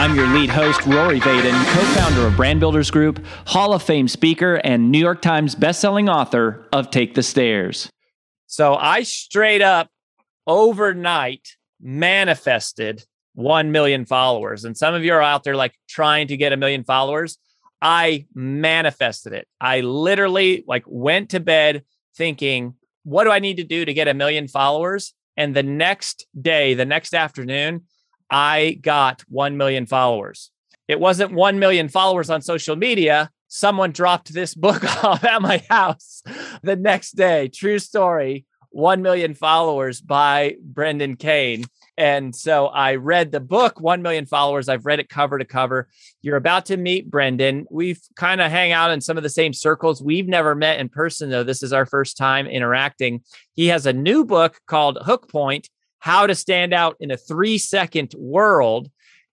I'm your lead host, Rory Vaden, co founder of Brand Builders Group, Hall of Fame speaker, and New York Times bestselling author of Take the Stairs. So I straight up overnight manifested 1 million followers. And some of you are out there like trying to get a million followers. I manifested it. I literally like went to bed thinking, what do I need to do to get a million followers? And the next day, the next afternoon, I got 1 million followers. It wasn't 1 million followers on social media. Someone dropped this book off at my house the next day. True story 1 million followers by Brendan Kane. And so I read the book, 1 Million Followers. I've read it cover to cover. You're about to meet Brendan. We've kind of hang out in some of the same circles. We've never met in person, though. This is our first time interacting. He has a new book called Hook Point how to stand out in a three second world.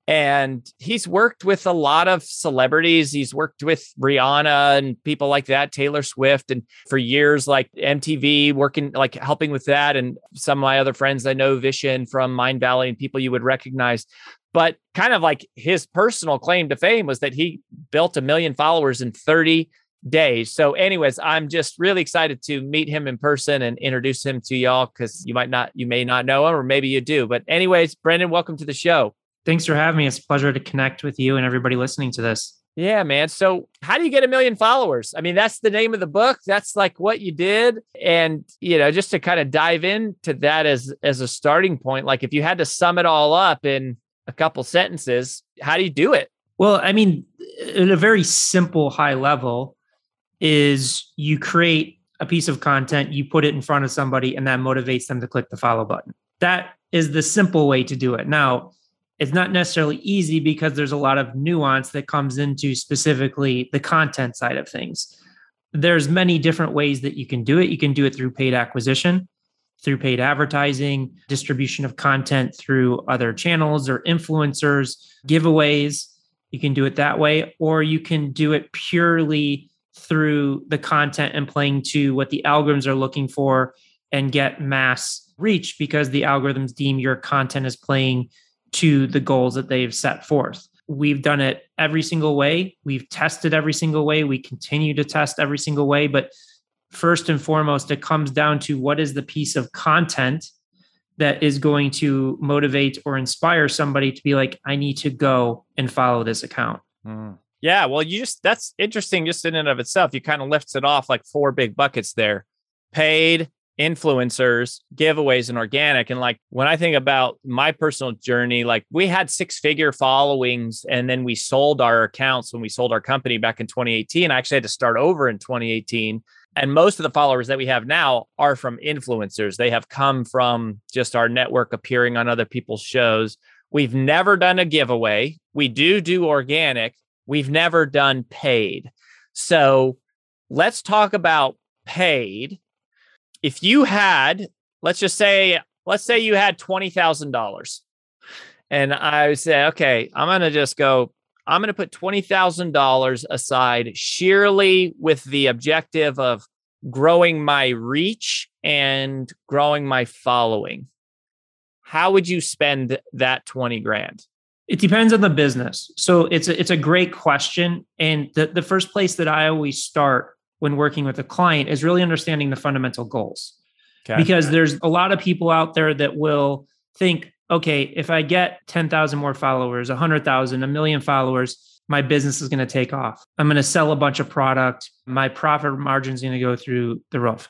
And he's worked with a lot of celebrities. He's worked with Rihanna and people like that, Taylor Swift, and for years, like MTV, working, like helping with that. And some of my other friends I know, Vishen from Mindvalley, and people you would recognize. But kind of like his personal claim to fame was that he built a million followers in 30 days. So, anyways, I'm just really excited to meet him in person and introduce him to y'all because you might not, you may not know him, or maybe you do. But, anyways, Brendan, welcome to the show. Thanks for having me. It's a pleasure to connect with you and everybody listening to this. Yeah, man. So, how do you get a million followers? I mean, that's the name of the book. That's like what you did, and you know, just to kind of dive into that as as a starting point. Like, if you had to sum it all up in a couple sentences, how do you do it? Well, I mean, at a very simple high level, is you create a piece of content, you put it in front of somebody, and that motivates them to click the follow button. That is the simple way to do it. Now, it's not necessarily easy because there's a lot of nuance that comes into specifically the content side of things. There's many different ways that you can do it. You can do it through paid acquisition, through paid advertising, distribution of content through other channels or influencers, giveaways. You can do it that way, or you can do it purely through the content and playing to what the algorithms are looking for and get mass reach because the algorithms deem your content is playing to the goals that they've set forth. We've done it every single way. We've tested every single way. We continue to test every single way. But first and foremost, it comes down to what is the piece of content that is going to motivate or inspire somebody to be like, I need to go and follow this account. Mm. Yeah, well, you just that's interesting just in and of itself. You kind of lifts it off like four big buckets there. Paid, influencers, giveaways, and organic. And like when I think about my personal journey, like we had six figure followings and then we sold our accounts when we sold our company back in 2018. I actually had to start over in 2018. And most of the followers that we have now are from influencers. They have come from just our network appearing on other people's shows. We've never done a giveaway. We do do organic, We've never done paid. So let's talk about paid. If you had, let's just say, let's say you had $20,000 and I say, okay, I'm going to just go, I'm going to put $20,000 aside sheerly with the objective of growing my reach and growing my following. How would you spend that 20 grand? It depends on the business. So it's a, it's a great question. And the, the first place that I always start when working with a client is really understanding the fundamental goals. Okay. Because there's a lot of people out there that will think, okay, if I get 10,000 more followers, 100,000, a million followers, my business is going to take off. I'm going to sell a bunch of product. My profit margin is going to go through the roof.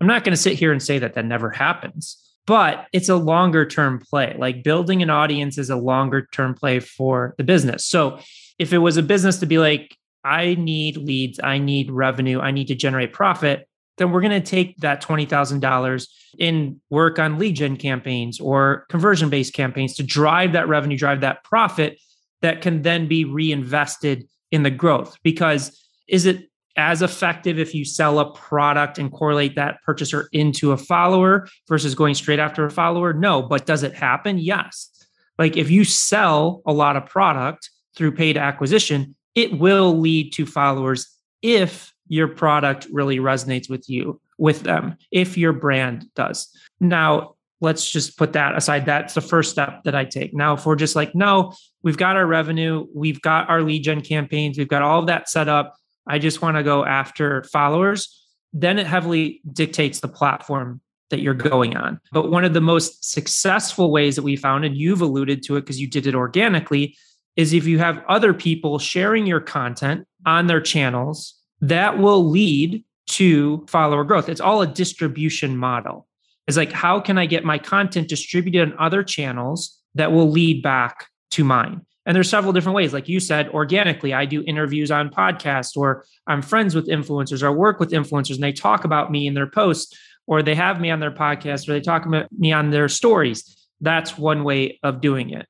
I'm not going to sit here and say that that never happens but it's a longer term play. Like building an audience is a longer term play for the business. So if it was a business to be like, I need leads, I need revenue, I need to generate profit, then we're going to take that $20,000 and work on lead gen campaigns or conversion based campaigns to drive that revenue, drive that profit that can then be reinvested in the growth because is it as effective if you sell a product and correlate that purchaser into a follower versus going straight after a follower? No, but does it happen? Yes. Like if you sell a lot of product through paid acquisition, it will lead to followers if your product really resonates with you, with them, if your brand does. Now, let's just put that aside. That's the first step that I take. Now, if we're just like, no, we've got our revenue, we've got our lead gen campaigns, we've got all of that set up I just want to go after followers, then it heavily dictates the platform that you're going on. But one of the most successful ways that we found, and you've alluded to it because you did it organically, is if you have other people sharing your content on their channels, that will lead to follower growth. It's all a distribution model. It's like, how can I get my content distributed on other channels that will lead back to mine? And there's several different ways. Like you said, organically, I do interviews on podcasts, or I'm friends with influencers, or work with influencers, and they talk about me in their posts, or they have me on their podcast, or they talk about me on their stories. That's one way of doing it.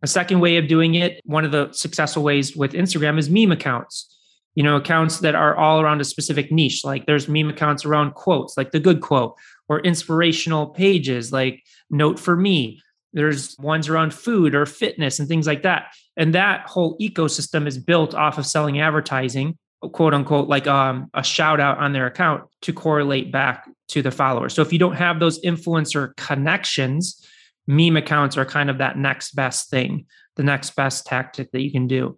A second way of doing it, one of the successful ways with Instagram is meme accounts. You know, accounts that are all around a specific niche. Like there's meme accounts around quotes, like the good quote, or inspirational pages like Note for Me there's ones around food or fitness and things like that. And that whole ecosystem is built off of selling advertising, quote unquote, like um, a shout out on their account to correlate back to the followers. So if you don't have those influencer connections, meme accounts are kind of that next best thing, the next best tactic that you can do.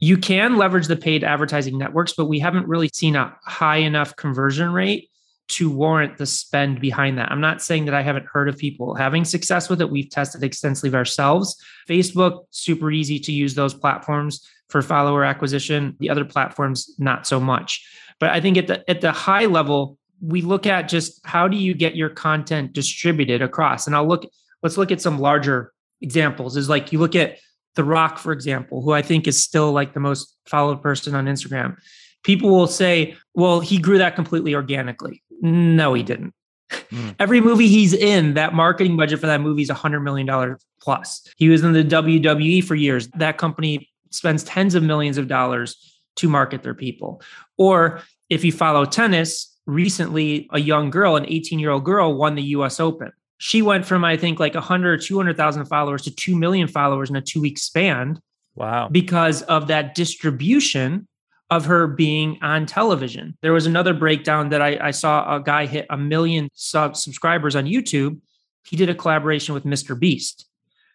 You can leverage the paid advertising networks, but we haven't really seen a high enough conversion rate to warrant the spend behind that. I'm not saying that I haven't heard of people having success with it. We've tested extensively ourselves. Facebook, super easy to use those platforms for follower acquisition. The other platforms, not so much. But I think at the at the high level, we look at just how do you get your content distributed across. And I'll look, let's look at some larger examples. Is like you look at The Rock, for example, who I think is still like the most followed person on Instagram. People will say, well, he grew that completely organically no, he didn't. Mm. Every movie he's in, that marketing budget for that movie is $100 million plus. He was in the WWE for years. That company spends tens of millions of dollars to market their people. Or if you follow tennis, recently a young girl, an 18 year old girl, won the US Open. She went from, I think, like 100 or 200,000 followers to 2 million followers in a two week span. Wow. Because of that distribution of her being on television. There was another breakdown that I, I saw a guy hit a million sub subscribers on YouTube. He did a collaboration with Mr. Beast.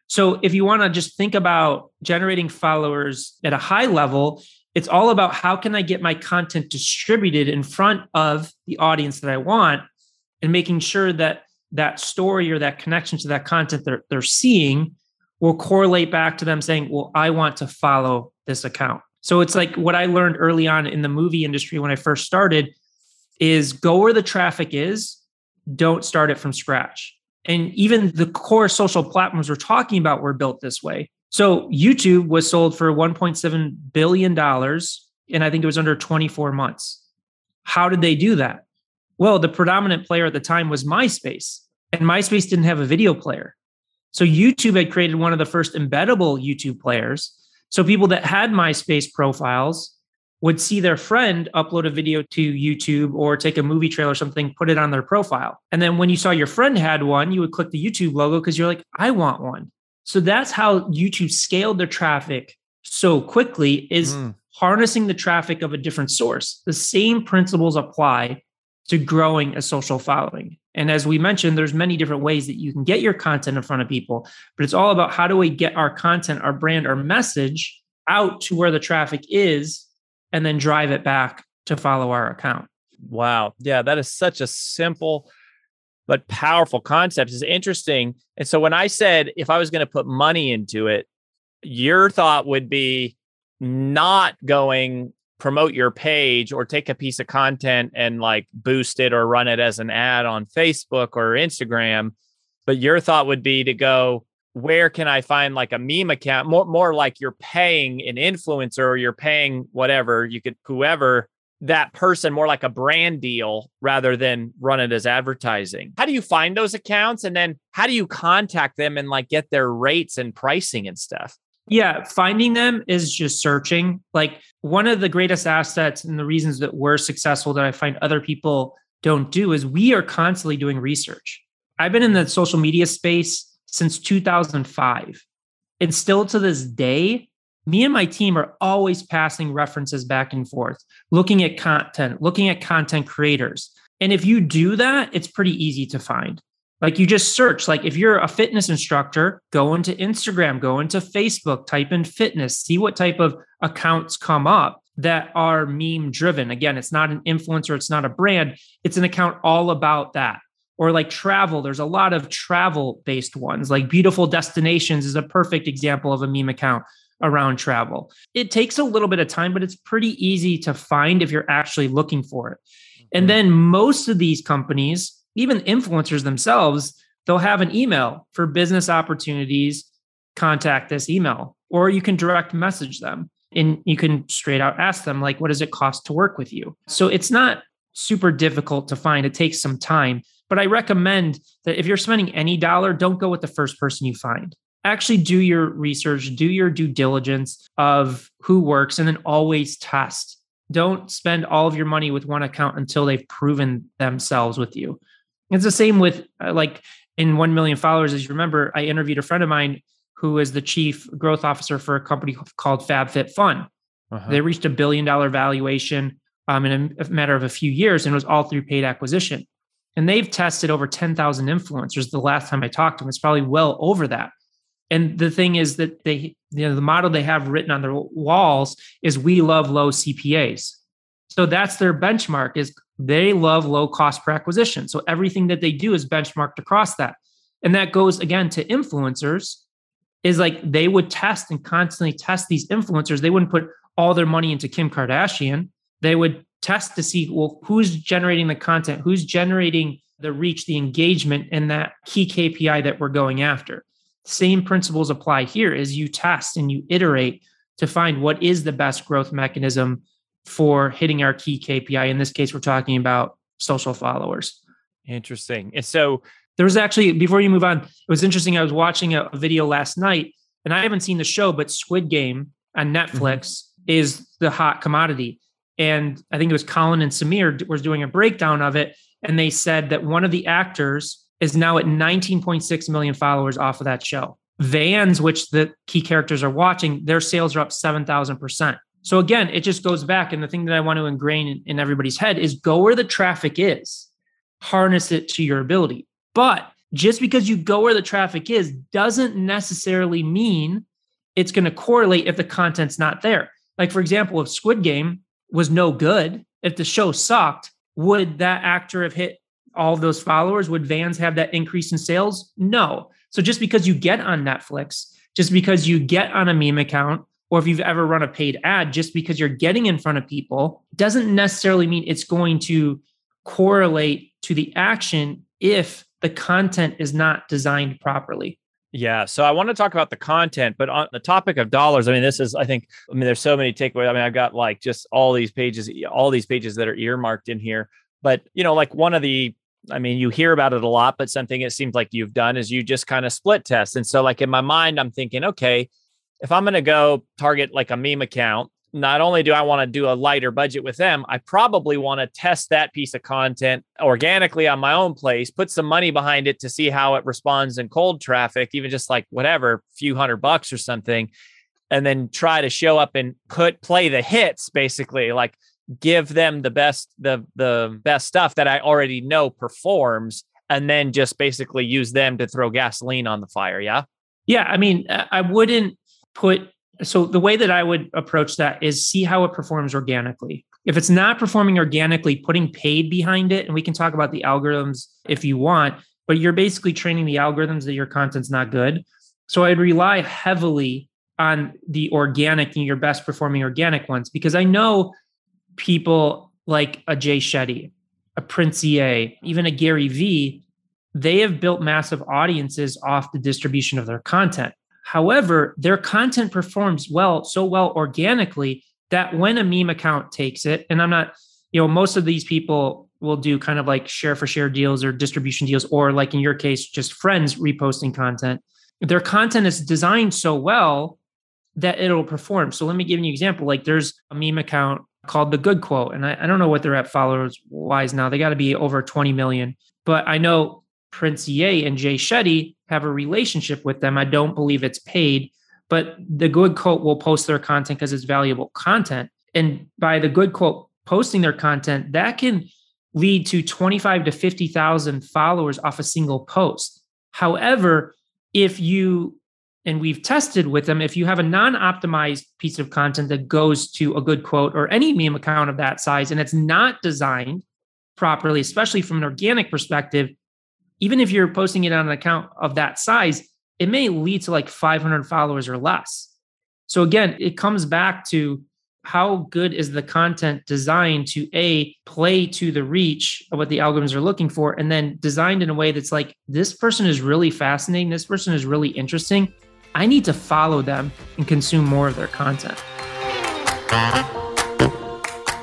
So if you want to just think about generating followers at a high level, it's all about how can I get my content distributed in front of the audience that I want and making sure that that story or that connection to that content that they're seeing will correlate back to them saying, well, I want to follow this account. So it's like what I learned early on in the movie industry when I first started is go where the traffic is, don't start it from scratch. And even the core social platforms we're talking about were built this way. So YouTube was sold for 1.7 billion dollars and I think it was under 24 months. How did they do that? Well, the predominant player at the time was MySpace, and MySpace didn't have a video player. So YouTube had created one of the first embeddable YouTube players so people that had MySpace profiles would see their friend upload a video to YouTube or take a movie trailer or something, put it on their profile. And then when you saw your friend had one, you would click the YouTube logo because you're like, I want one. So that's how YouTube scaled their traffic so quickly is mm. harnessing the traffic of a different source. The same principles apply to growing a social following. And as we mentioned, there's many different ways that you can get your content in front of people, but it's all about how do we get our content, our brand, our message out to where the traffic is and then drive it back to follow our account. Wow. Yeah, that is such a simple but powerful concept. It's interesting. And so when I said if I was going to put money into it, your thought would be not going promote your page or take a piece of content and like boost it or run it as an ad on Facebook or Instagram. But your thought would be to go, where can I find like a meme account? More more like you're paying an influencer or you're paying whatever, you could whoever that person more like a brand deal rather than run it as advertising. How do you find those accounts and then how do you contact them and like get their rates and pricing and stuff? Yeah, finding them is just searching. Like one of the greatest assets and the reasons that we're successful that I find other people don't do is we are constantly doing research. I've been in the social media space since 2005. And still to this day, me and my team are always passing references back and forth, looking at content, looking at content creators. And if you do that, it's pretty easy to find. Like you just search, like if you're a fitness instructor, go into Instagram, go into Facebook, type in fitness, see what type of accounts come up that are meme driven. Again, it's not an influencer, it's not a brand, it's an account all about that. Or like travel, there's a lot of travel based ones, like Beautiful Destinations is a perfect example of a meme account around travel. It takes a little bit of time, but it's pretty easy to find if you're actually looking for it. And mm-hmm. then most of these companies, even influencers themselves, they'll have an email for business opportunities. Contact this email, or you can direct message them and you can straight out ask them, like, what does it cost to work with you? So it's not super difficult to find. It takes some time. But I recommend that if you're spending any dollar, don't go with the first person you find. Actually, do your research, do your due diligence of who works, and then always test. Don't spend all of your money with one account until they've proven themselves with you. It's the same with uh, like in 1 million followers. As you remember, I interviewed a friend of mine who is the chief growth officer for a company called FabFitFun. Uh-huh. They reached a billion dollar valuation um, in a, matter of a few years and it was all through paid acquisition. And they've tested over 10,000 influencers the last time I talked to them. It's probably well over that. And the thing is that they, you know, the model they have written on their walls is we love low CPAs. So that's their benchmark is they love low cost per acquisition. So everything that they do is benchmarked across that. And that goes again to influencers is like they would test and constantly test these influencers. They wouldn't put all their money into Kim Kardashian. They would test to see, well, who's generating the content, who's generating the reach, the engagement, and that key KPI that we're going after. Same principles apply here is you test and you iterate to find what is the best growth mechanism for hitting our key KPI. In this case, we're talking about social followers. Interesting. And so there was actually, before you move on, it was interesting. I was watching a, video last night and I haven't seen the show, but Squid Game on Netflix mm-hmm. is the hot commodity. And I think it was Colin and Samir was doing a breakdown of it. And they said that one of the actors is now at 19.6 million followers off of that show. Vans, which the key characters are watching, their sales are up 7,000%. So again, it just goes back. And the thing that I want to ingrain in, everybody's head is go where the traffic is, harness it to your ability. But just because you go where the traffic is doesn't necessarily mean it's going to correlate if the content's not there. Like, for example, if Squid Game was no good, if the show sucked, would that actor have hit all those followers? Would Vans have that increase in sales? No. So just because you get on Netflix, just because you get on a meme account, or if you've ever run a paid ad, just because you're getting in front of people doesn't necessarily mean it's going to correlate to the action if the content is not designed properly. Yeah. So I want to talk about the content, but on the topic of dollars, I mean, this is, I think, I mean, there's so many takeaways. I mean, I've got like just all these pages, all these pages that are earmarked in here. But, you know, like one of the, I mean, you hear about it a lot, but something it seems like you've done is you just kind of split test. And so, like, in my mind, I'm thinking, okay, if I'm going to go target like a meme account, not only do I want to do a lighter budget with them, I probably want to test that piece of content organically on my own place, put some money behind it to see how it responds in cold traffic, even just like whatever, few hundred bucks or something, and then try to show up and put play the hits basically, like give them the best the the best stuff that I already know performs and then just basically use them to throw gasoline on the fire, yeah? Yeah, I mean, I wouldn't put so the way that I would approach that is see how it performs organically. If it's not performing organically, putting paid behind it, and we can talk about the algorithms if you want, but you're basically training the algorithms that your content's not good. So I'd rely heavily on the organic and your best performing organic ones because I know people like a Jay Shetty, a Prince EA, even a Gary Vee, they have built massive audiences off the distribution of their content. However, their content performs well, so well organically that when a meme account takes it, and I'm not, you know, most of these people will do kind of like share for share deals or distribution deals, or like in your case, just friends reposting content. Their content is designed so well that it'll perform. So let me give you an example. Like there's a meme account called the Good Quote, and I, I don't know what they're at followers wise now. They got to be over 20 million. But I know Prince EA and Jay Shetty have a relationship with them. I don't believe it's paid, but the Good Quote will post their content because it's valuable content. And by the Good Quote posting their content, that can lead to 25 to 50,000 followers off a single post. However, if you and we've tested with them if you have a non-optimized piece of content that goes to a good quote or any meme account of that size and it's not designed properly especially from an organic perspective even if you're posting it on an account of that size it may lead to like 500 followers or less so again it comes back to how good is the content designed to a play to the reach of what the algorithms are looking for and then designed in a way that's like this person is really fascinating this person is really interesting I need to follow them and consume more of their content.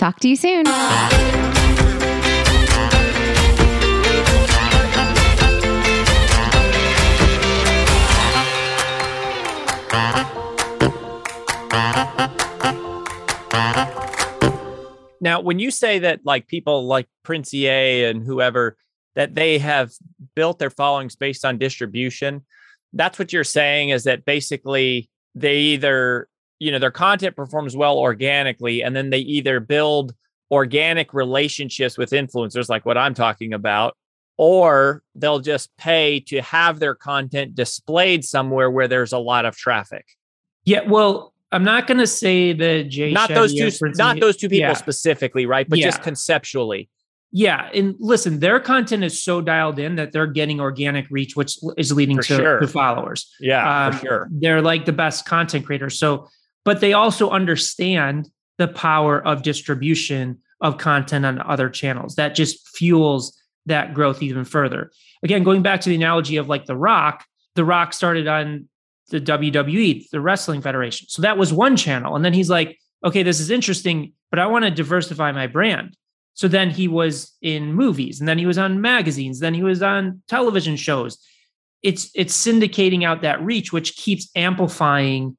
Talk to you soon. Now, when you say that, like people like Prince EA and whoever, that they have built their followings based on distribution, that's what you're saying is that basically they either, you know, their content performs well organically, and then they either build organic relationships with influencers, like what I'm talking about, or they'll just pay to have their content displayed somewhere where there's a lot of traffic. Yeah, well, I'm not going to say that Jay. Not those two. Not those two people yeah. specifically, right? But Yeah. just conceptually. Yeah, and listen, their content is so dialed in that they're getting organic reach, which is leading to, sure. to followers. Yeah, Um, sure. They're like the best content creators. So, but they also understand the power of distribution of content on other channels. That just fuels that growth even further. Again, going back to the analogy of like The Rock, The Rock started on the WWE, the Wrestling Federation. So that was one channel. And then he's like, okay, this is interesting, but I want to diversify my brand. So then he was in movies and then he was on magazines, then he was on television shows. It's it's syndicating out that reach, which keeps amplifying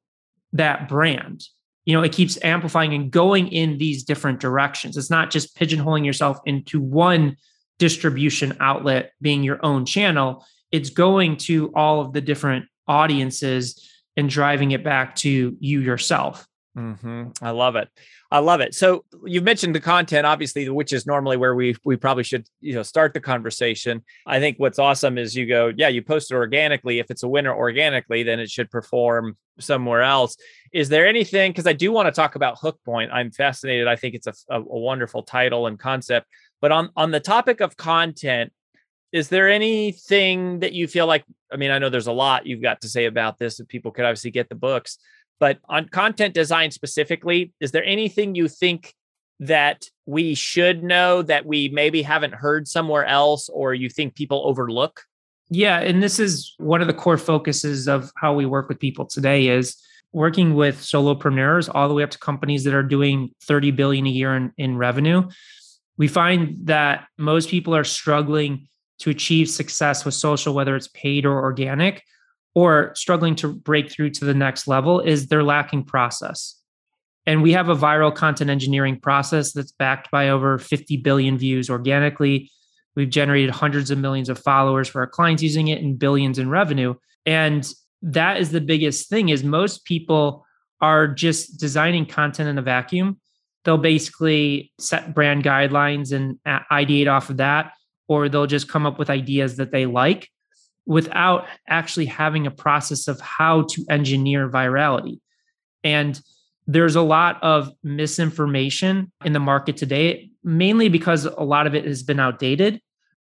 that brand. You know, it keeps amplifying and going in these different directions. It's not just pigeonholing yourself into one distribution outlet being your own channel. It's going to all of the different audiences and driving it back to you yourself. hmm I love it. I love it. So you've mentioned the content, obviously, which is normally where we we probably should you know start the conversation. I think what's awesome is you go, yeah, you post it organically. If it's a winner organically, then it should perform somewhere else. Is there anything? Because I do want to talk about Hook Point. I'm fascinated. I think it's a, a, a wonderful title and concept. But on on the topic of content, is there anything that you feel like? I mean, I know there's a lot you've got to say about this, and people could obviously get the books. But on content design specifically, is there anything you think that we should know that we maybe haven't heard somewhere else or you think people overlook? Yeah, and this is one of the core focuses of how we work with people today is working with solopreneurs all the way up to companies that are doing 30 billion a year in, in revenue. We find that most people are struggling to achieve success with social, whether it's paid or organic, or struggling to break through to the next level is they're lacking process. And we have a viral content engineering process that's backed by over 50 billion views organically. We've generated hundreds of millions of followers for our clients using it and billions in revenue. And that is the biggest thing is most people are just designing content in a vacuum. They'll basically set brand guidelines and uh, ideate off of that, or they'll just come up with ideas that they like without actually having a process of how to engineer virality. And there's a lot of misinformation in the market today, mainly because a lot of it has been outdated.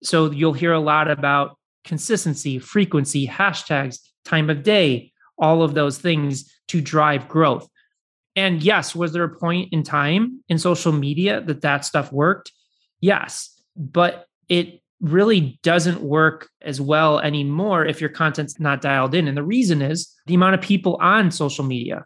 So you'll hear a lot about consistency, frequency, hashtags, time of day, all of those things to drive growth. And yes, was there a point in time in social media that that stuff worked? Yes, but it really doesn't work as well anymore if your content's not dialed in. And the reason is the amount of people on social media.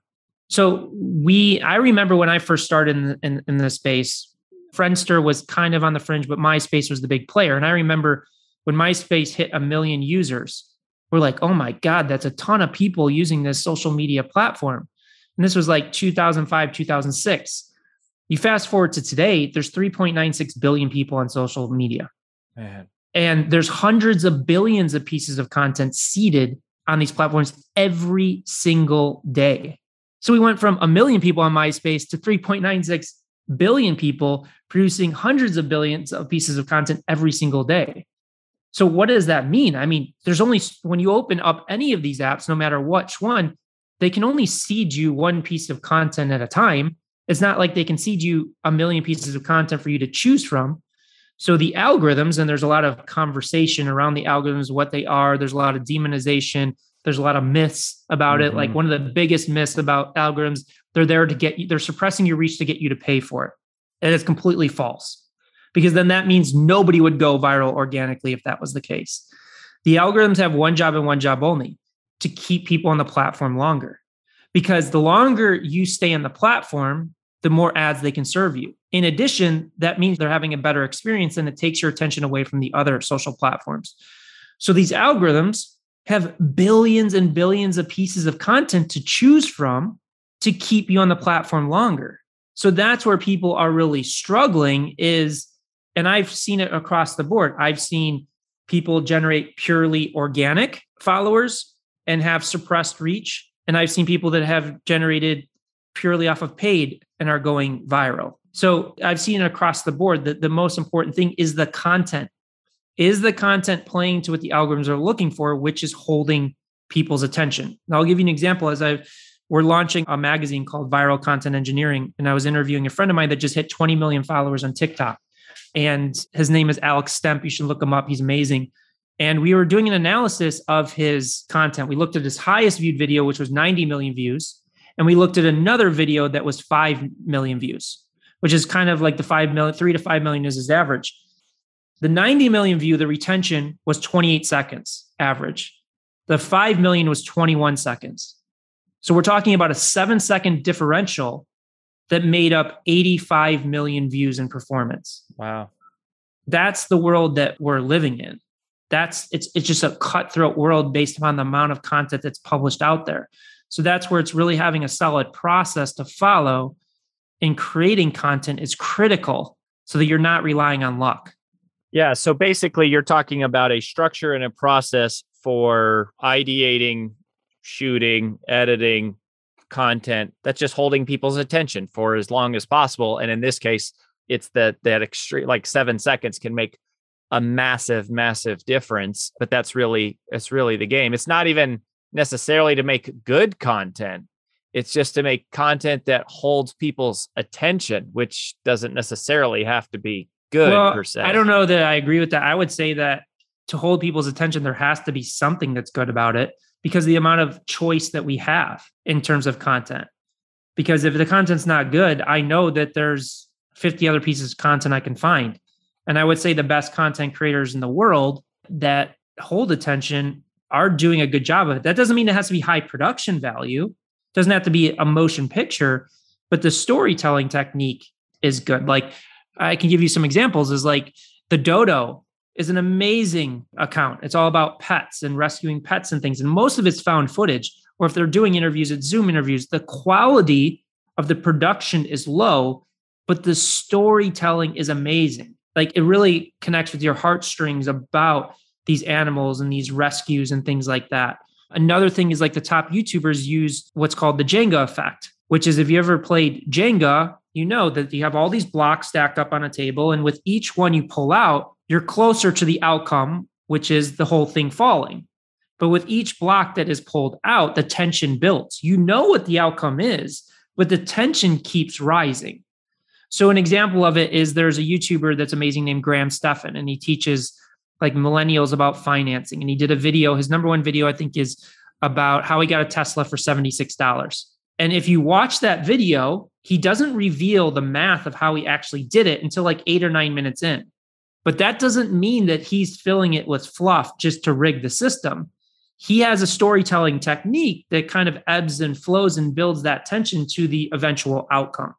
So we, I remember when I first started in, in, in this space, Friendster was kind of on the fringe, but MySpace was the big player. And I remember when MySpace hit a million users, we're like, oh my God, that's a ton of people using this social media platform. And this was like 2005, 2006. You fast forward to today, there's 3.96 billion people on social media. Man. And there's hundreds of billions of pieces of content seeded on these platforms every single day. So we went from a million people on MySpace to 3.96 billion people producing hundreds of billions of pieces of content every single day. So what does that mean? I mean, there's only when you open up any of these apps, no matter which one, they can only seed you one piece of content at a time. It's not like they can seed you a million pieces of content for you to choose from. So the algorithms, and there's a lot of conversation around the algorithms, what they are. There's a lot of demonization. There's a lot of myths about mm-hmm. it. Like mm-hmm. one of the biggest myths about algorithms, they're there to get you, they're suppressing your reach to get you to pay for it. And it's completely false because then that means nobody would go viral organically if that was the case. The algorithms have one job and one job only to keep people on the platform longer. Because the longer you stay on the platform, the more ads they can serve you. In addition, that means they're having a better experience and it takes your attention away from the other social platforms. So these algorithms have billions and billions of pieces of content to choose from to keep you on the platform longer. So that's where people are really struggling is and I've seen it across the board. I've seen people generate purely organic followers and have suppressed reach. And I've seen people that have generated purely off of paid and are going viral. So I've seen across the board that the most important thing is the content. Is the content playing to what the algorithms are looking for, which is holding people's attention? And I'll give you an example as I've we're launching a magazine called Viral Content Engineering. And I was interviewing a friend of mine that just hit 20 million followers on TikTok and his name is Alex Stemp. You should look him up. He's amazing. And we were doing an analysis of his content. We looked at his highest viewed video, which was 90 million views. And we looked at another video that was 5 million views, which is kind of like the 5 million, 3 to 5 million is his average. The 90 million view, the retention was 28 seconds average. The 5 million was 21 seconds. So we're talking about a seven second differential that made up 85 million views in performance. Wow. That's the world that we're living in. That's it's it's just a cutthroat world based upon the amount of content that's published out there. So that's where it's really having a solid process to follow and creating content is critical so that you're not relying on luck. Yeah, so basically you're talking about a structure and a process for ideating, shooting, editing, content that's just holding people's attention for as long as possible. And in this case, it's that that extreme like seven seconds can make a massive, massive difference. But that's really it's really the game. It's not even necessarily to make good content. It's just to make content that holds people's attention, which doesn't necessarily have to be good well, per se. I don't know that I agree with that. I would say that to hold people's attention, there has to be something that's good about it because the amount of choice that we have in terms of content. Because if the content's not good, I know that there's 50 other pieces of content I can find. And I would say the best content creators in the world that hold attention are doing a good job of it. That doesn't mean it has to be high production value, it doesn't have to be a motion picture, but the storytelling technique is good. Like I can give you some examples is like the dodo is an amazing account. It's all about pets and rescuing pets and things. And most of it's found footage. Or if they're doing interviews, at Zoom interviews. The quality of the production is low, but the storytelling is amazing. Like it really connects with your heartstrings about these animals and these rescues and things like that. Another thing is like the top YouTubers use what's called the Jenga effect, which is if you ever played Jenga, you know that you have all these blocks stacked up on a table. And with each one you pull out, you're closer to the outcome, which is the whole thing falling. But with each block that is pulled out, the tension builds. You know what the outcome is, but the tension keeps rising. So, an example of it is there's a YouTuber that's amazing named Graham Stephan, and he teaches like millennials about financing. And he did a video. His number one video, I think, is about how he got a Tesla for $76. And if you watch that video, he doesn't reveal the math of how he actually did it until like eight or nine minutes in. But that doesn't mean that he's filling it with fluff just to rig the system. He has a storytelling technique that kind of ebbs and flows and builds that tension to the eventual outcome.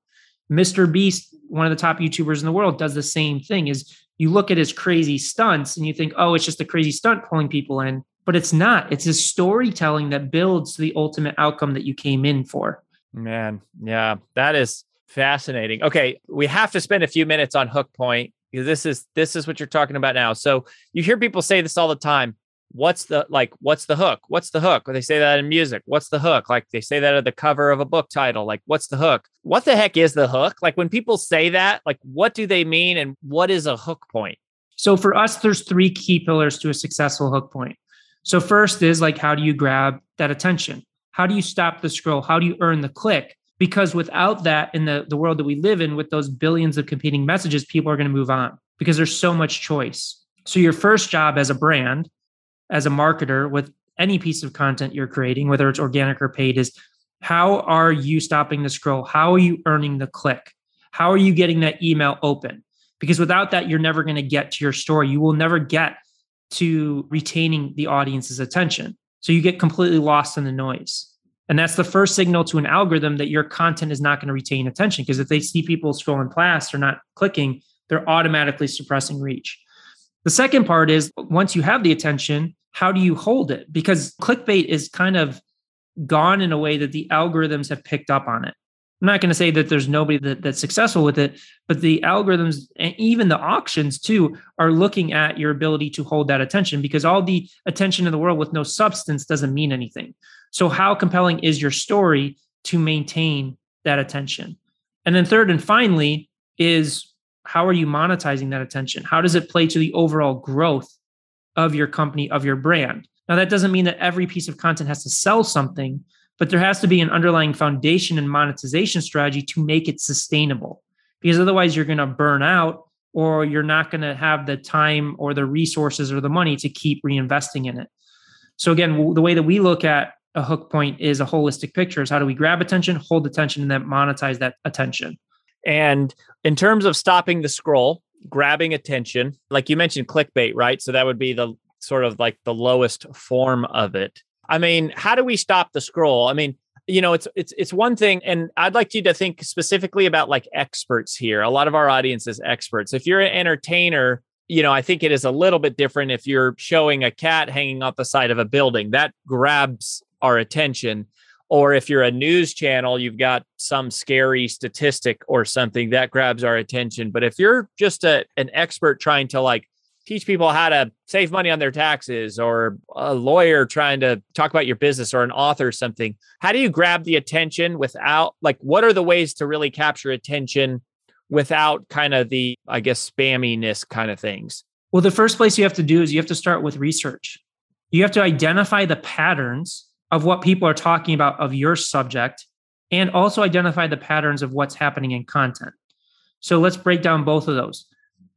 Mr. Beast, one of the top YouTubers in the world, does the same thing. Is you look at his crazy stunts and you think, oh, it's just a crazy stunt pulling people in but it's not. It's his storytelling that builds the ultimate outcome that you came in for. Man, yeah, that is fascinating. Okay, we have to spend a few minutes on hook point because this is this is what you're talking about now. So you hear people say this all the time. What's the like? What's the hook? What's the hook? Or they say that in music. What's the hook? Like they say that at the cover of a book title. Like what's the hook? What the heck is the hook? Like when people say that, like what do they mean, and what is a hook point? So for us, there's three key pillars to a successful hook point. So, first is like, how do you grab that attention? How do you stop the scroll? How do you earn the click? Because without that, in the, the world that we live in, with those billions of competing messages, people are going to move on because there's so much choice. So, your first job as a brand, as a marketer with any piece of content you're creating, whether it's organic or paid, is how are you stopping the scroll? How are you earning the click? How are you getting that email open? Because without that, you're never going to get to your story. You will never get to retaining the audience's attention. So you get completely lost in the noise. And that's the first signal to an algorithm that your content is not going to retain attention because if they see people scrolling past or not clicking, they're automatically suppressing reach. The second part is once you have the attention, how do you hold it? Because clickbait is kind of gone in a way that the algorithms have picked up on it. I'm not going to say that there's nobody that, that's successful with it, but the algorithms and even the auctions too are looking at your ability to hold that attention because all the attention in the world with no substance doesn't mean anything. So, how compelling is your story to maintain that attention? And then, third and finally, is how are you monetizing that attention? How does it play to the overall growth of your company, of your brand? Now, that doesn't mean that every piece of content has to sell something, but there has to be an underlying foundation and monetization strategy to make it sustainable. Because otherwise you're going to burn out or you're not going to have the time or the resources or the money to keep reinvesting in it. So again the way that we look at a hook point is a holistic picture is how do we grab attention hold attention and then monetize that attention. And in terms of stopping the scroll grabbing attention like you mentioned clickbait right so that would be the sort of like the lowest form of it I mean, how do we stop the scroll? I mean, you know, it's it's it's one thing, and I'd like you to think specifically about like experts here. A lot of our audience is experts. If you're an entertainer, you know, I think it is a little bit different if you're showing a cat hanging off the side of a building. That grabs our attention. Or if you're a news channel, you've got some scary statistic or something that grabs our attention. But if you're just a, an expert trying to like teach people how to save money on their taxes or a lawyer trying to talk about your business or an author or something how do you grab the attention without like what are the ways to really capture attention without kind of the i guess spamminess kind of things well the first place you have to do is you have to start with research you have to identify the patterns of what people are talking about of your subject and also identify the patterns of what's happening in content so let's break down both of those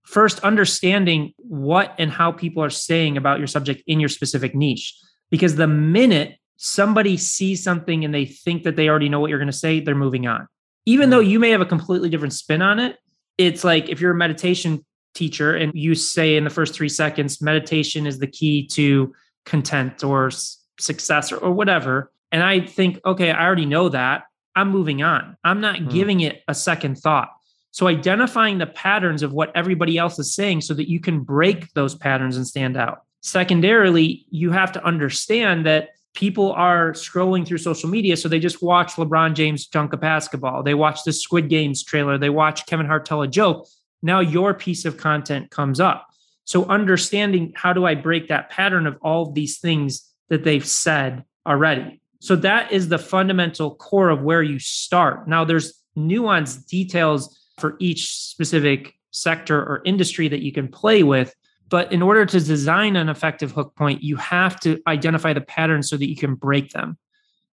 first understanding what and how people are saying about your subject in your specific niche. Because the minute somebody sees something and they think that they already know what you're going to say, they're moving on. Even though mm. you may have a completely different spin on it, it's like if you're a meditation teacher and you say in the first three seconds, meditation is the key to content or success or, or whatever. And I think, okay, I already know that. I'm moving on. I'm not mm. giving it a second thought. So identifying the patterns of what everybody else is saying so that you can break those patterns and stand out. Secondarily, you have to understand that people are scrolling through social media. So they just watch LeBron James dunk a basketball. They watch the Squid Games trailer. They watch Kevin Hart tell a joke. Now your piece of content comes up. So understanding how do I break that pattern of all of these things that they've said already. So that is the fundamental core of where you start. Now there's nuanced details for each specific sector or industry that you can play with. But in order to design an effective hook point, you have to identify the patterns so that you can break them.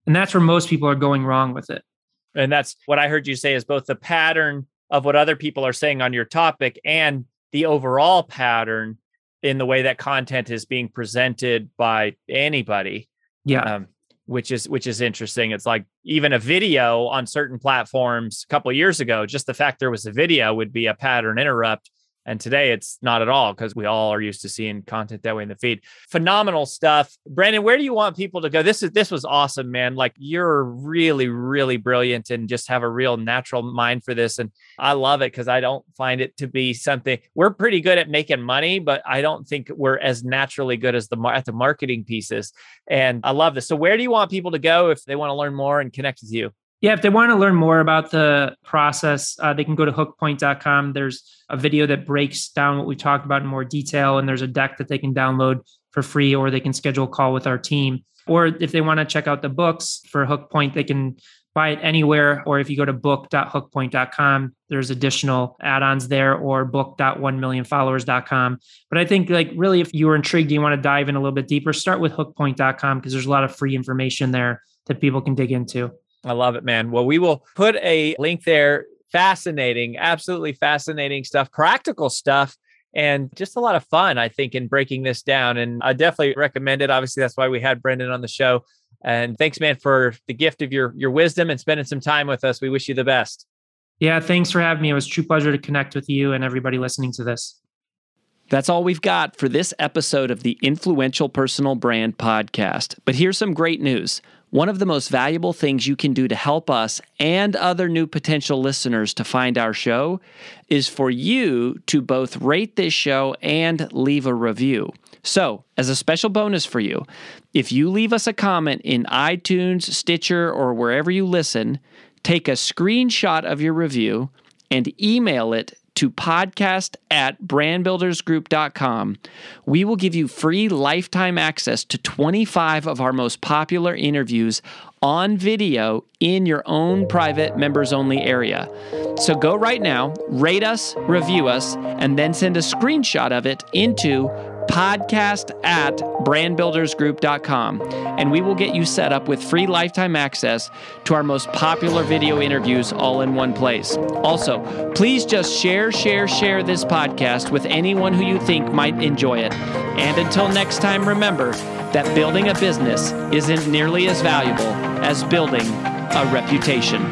And that's where most people are going wrong with it. And that's what I heard you say is both the pattern of what other people are saying on your topic and the overall pattern in the way that content is being presented by anybody. Yeah. Um, which is which is interesting. It's like even a video on certain platforms a couple years ago, just the fact there was a video would be a pattern interrupt and today it's not at all because we all are used to seeing content that way in the feed. Phenomenal stuff. Brendan, where do you want people to go? This is this was awesome, man. Like you're really, really brilliant and just have a real natural mind for this. And I love it because I don't find it to be something we're pretty good at making money, but I don't think we're as naturally good as the at the marketing pieces. And I love this. So where do you want people to go if they want to learn more and connect with you? Yeah, if they want to learn more about the process, uh, they can go to hookpoint.com. There's a video that breaks down what we talked about in more detail, and there's a deck that they can download for free, or they can schedule a call with our team. Or if they want to check out the books for Hookpoint, they can buy it anywhere. Or if you go to book.hookpoint.com, there's additional add-ons there, or book.1millionfollowers.com. But I think, like, really, if you were intrigued, you want to dive in a little bit deeper, start with hookpoint.com because there's a lot of free information there that people can dig into. I love it, man. Well, we will put a link there. Fascinating, absolutely fascinating stuff, practical stuff, and just a lot of fun, I think, in breaking this down. And I definitely recommend it. Obviously, that's why we had Brendan on the show. And thanks, man, for the gift of your your wisdom and spending some time with us. We wish you the best. Yeah, thanks for having me. It was true pleasure to connect with you and everybody listening to this. That's all we've got for this episode of the Influential Personal Brand Podcast. But here's some great news. One of the most valuable things you can do to help us and other new potential listeners to find our show is for you to both rate this show and leave a review. So, as a special bonus for you, if you leave us a comment in iTunes, Stitcher, or wherever you listen, take a screenshot of your review and email it to podcast at brandbuildersgroup.com. We will give you free lifetime access to 25 of our most popular interviews on video in your own private members only area. So go right now, rate us, review us, and then send a screenshot of it into podcast at brandbuildersgroup.com, and we will get you set up with free lifetime access to our most popular video interviews all in one place. Also, please just share, share, share this podcast with anyone who you think might enjoy it. And until next time, remember that building a business isn't nearly as valuable as building a reputation.